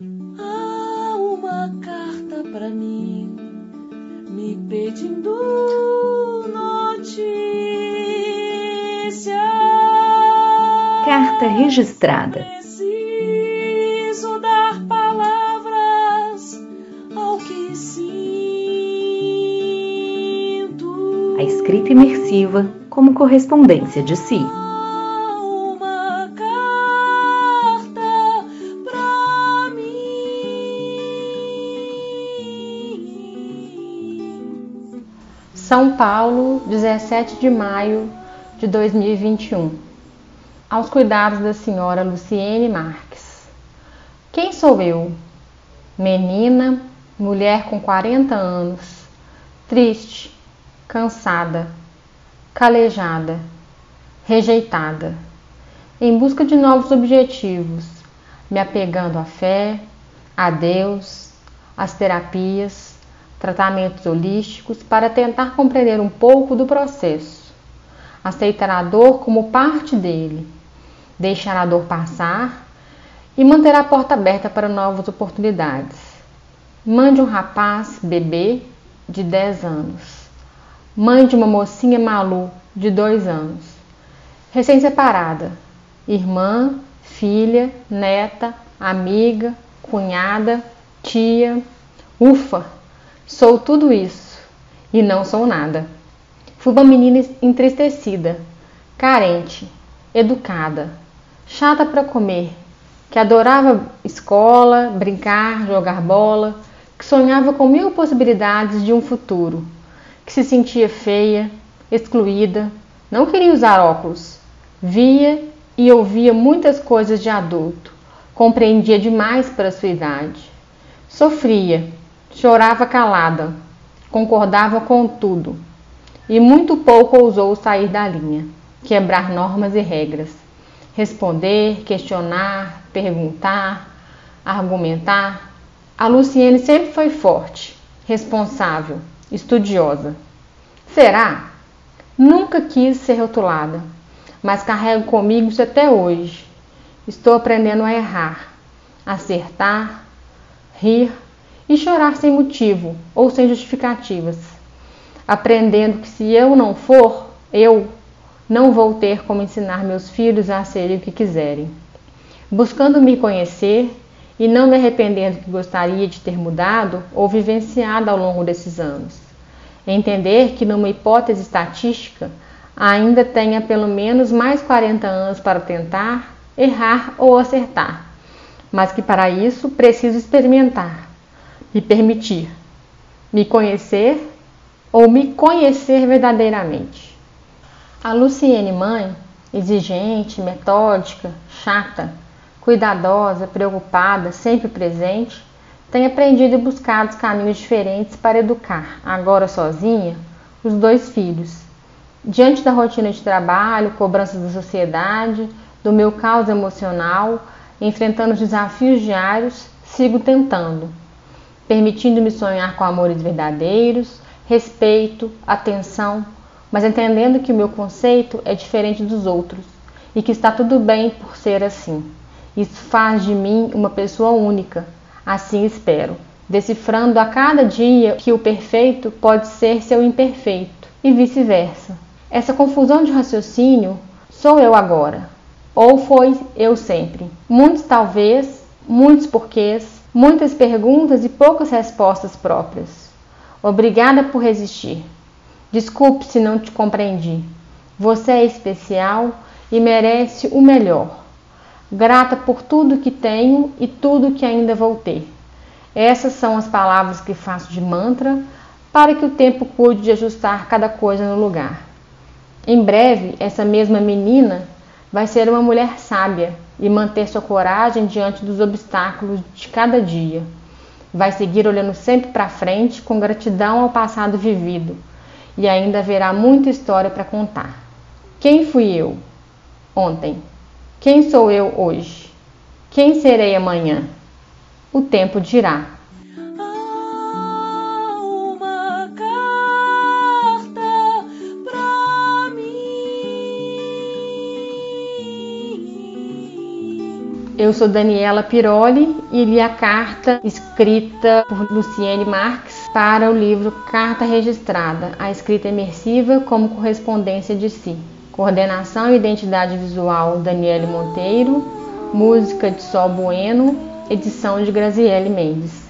Há uma carta para mim me pedindo notícia. Carta registrada. Preciso dar palavras ao que sinto. A escrita imersiva como correspondência de si. São Paulo, 17 de maio de 2021. Aos cuidados da senhora Luciene Marques. Quem sou eu? Menina, mulher com 40 anos, triste, cansada, calejada, rejeitada, em busca de novos objetivos, me apegando à fé, a Deus, às terapias, tratamentos holísticos para tentar compreender um pouco do processo, aceitar a dor como parte dele, deixar a dor passar e manter a porta aberta para novas oportunidades. Mãe de um rapaz, bebê, de 10 anos. Mãe de uma mocinha Malu, de 2 anos. Recém-separada. Irmã, filha, neta, amiga, cunhada, tia. Ufa! Sou tudo isso e não sou nada. Fui uma menina entristecida, carente, educada, chata para comer, que adorava escola, brincar, jogar bola, que sonhava com mil possibilidades de um futuro, que se sentia feia, excluída, não queria usar óculos, via e ouvia muitas coisas de adulto, compreendia demais para sua idade, sofria, chorava calada, concordava com tudo e muito pouco ousou sair da linha, quebrar normas e regras, responder, questionar, perguntar, argumentar. A Luciene sempre foi forte, responsável, estudiosa. Será? Nunca quis ser rotulada, mas carrego comigo isso até hoje. Estou aprendendo a errar, acertar, rir e chorar sem motivo ou sem justificativas, aprendendo que se eu não for, eu não vou ter como ensinar meus filhos a serem o que quiserem. Buscando me conhecer e não me arrependendo que gostaria de ter mudado ou vivenciado ao longo desses anos. Entender que numa hipótese estatística ainda tenha pelo menos mais 40 anos para tentar, errar ou acertar, mas que para isso preciso experimentar, me permitir, me conhecer ou me conhecer verdadeiramente. A Luciene mãe, exigente, metódica, chata, cuidadosa, preocupada, sempre presente, tem aprendido e buscado caminhos diferentes para educar, agora sozinha, os dois filhos. Diante da rotina de trabalho, cobranças da sociedade, do meu caos emocional, enfrentando os desafios diários, sigo tentando, permitindo-me sonhar com amores verdadeiros, respeito, atenção, mas entendendo que o meu conceito é diferente dos outros e que está tudo bem por ser assim. Isso faz de mim uma pessoa única, assim espero, decifrando a cada dia que o perfeito pode ser seu imperfeito e vice-versa. Essa confusão de raciocínio sou eu agora, ou foi eu sempre. Muitos talvez, muitos porquês, muitas perguntas e poucas respostas próprias. Obrigada por resistir. Desculpe se não te compreendi. Você é especial e merece o melhor grata por tudo que tenho e tudo que ainda vou ter. Essas são as palavras que faço de mantra para que o tempo cuide de ajustar cada coisa no lugar. Em breve, essa mesma menina vai ser uma mulher sábia e manter sua coragem diante dos obstáculos de cada dia. Vai seguir olhando sempre para frente com gratidão ao passado vivido e ainda haverá muita história para contar. Quem fui eu ontem? Quem sou eu hoje? Quem serei amanhã? O tempo dirá. Eu sou Daniela Piroli e li a carta escrita por Luciene Marques para o livro Carta Registrada, a escrita imersiva como correspondência de si. Coordenação e identidade visual Daniele Monteiro, música de Sol Bueno, edição de Graziele Mendes.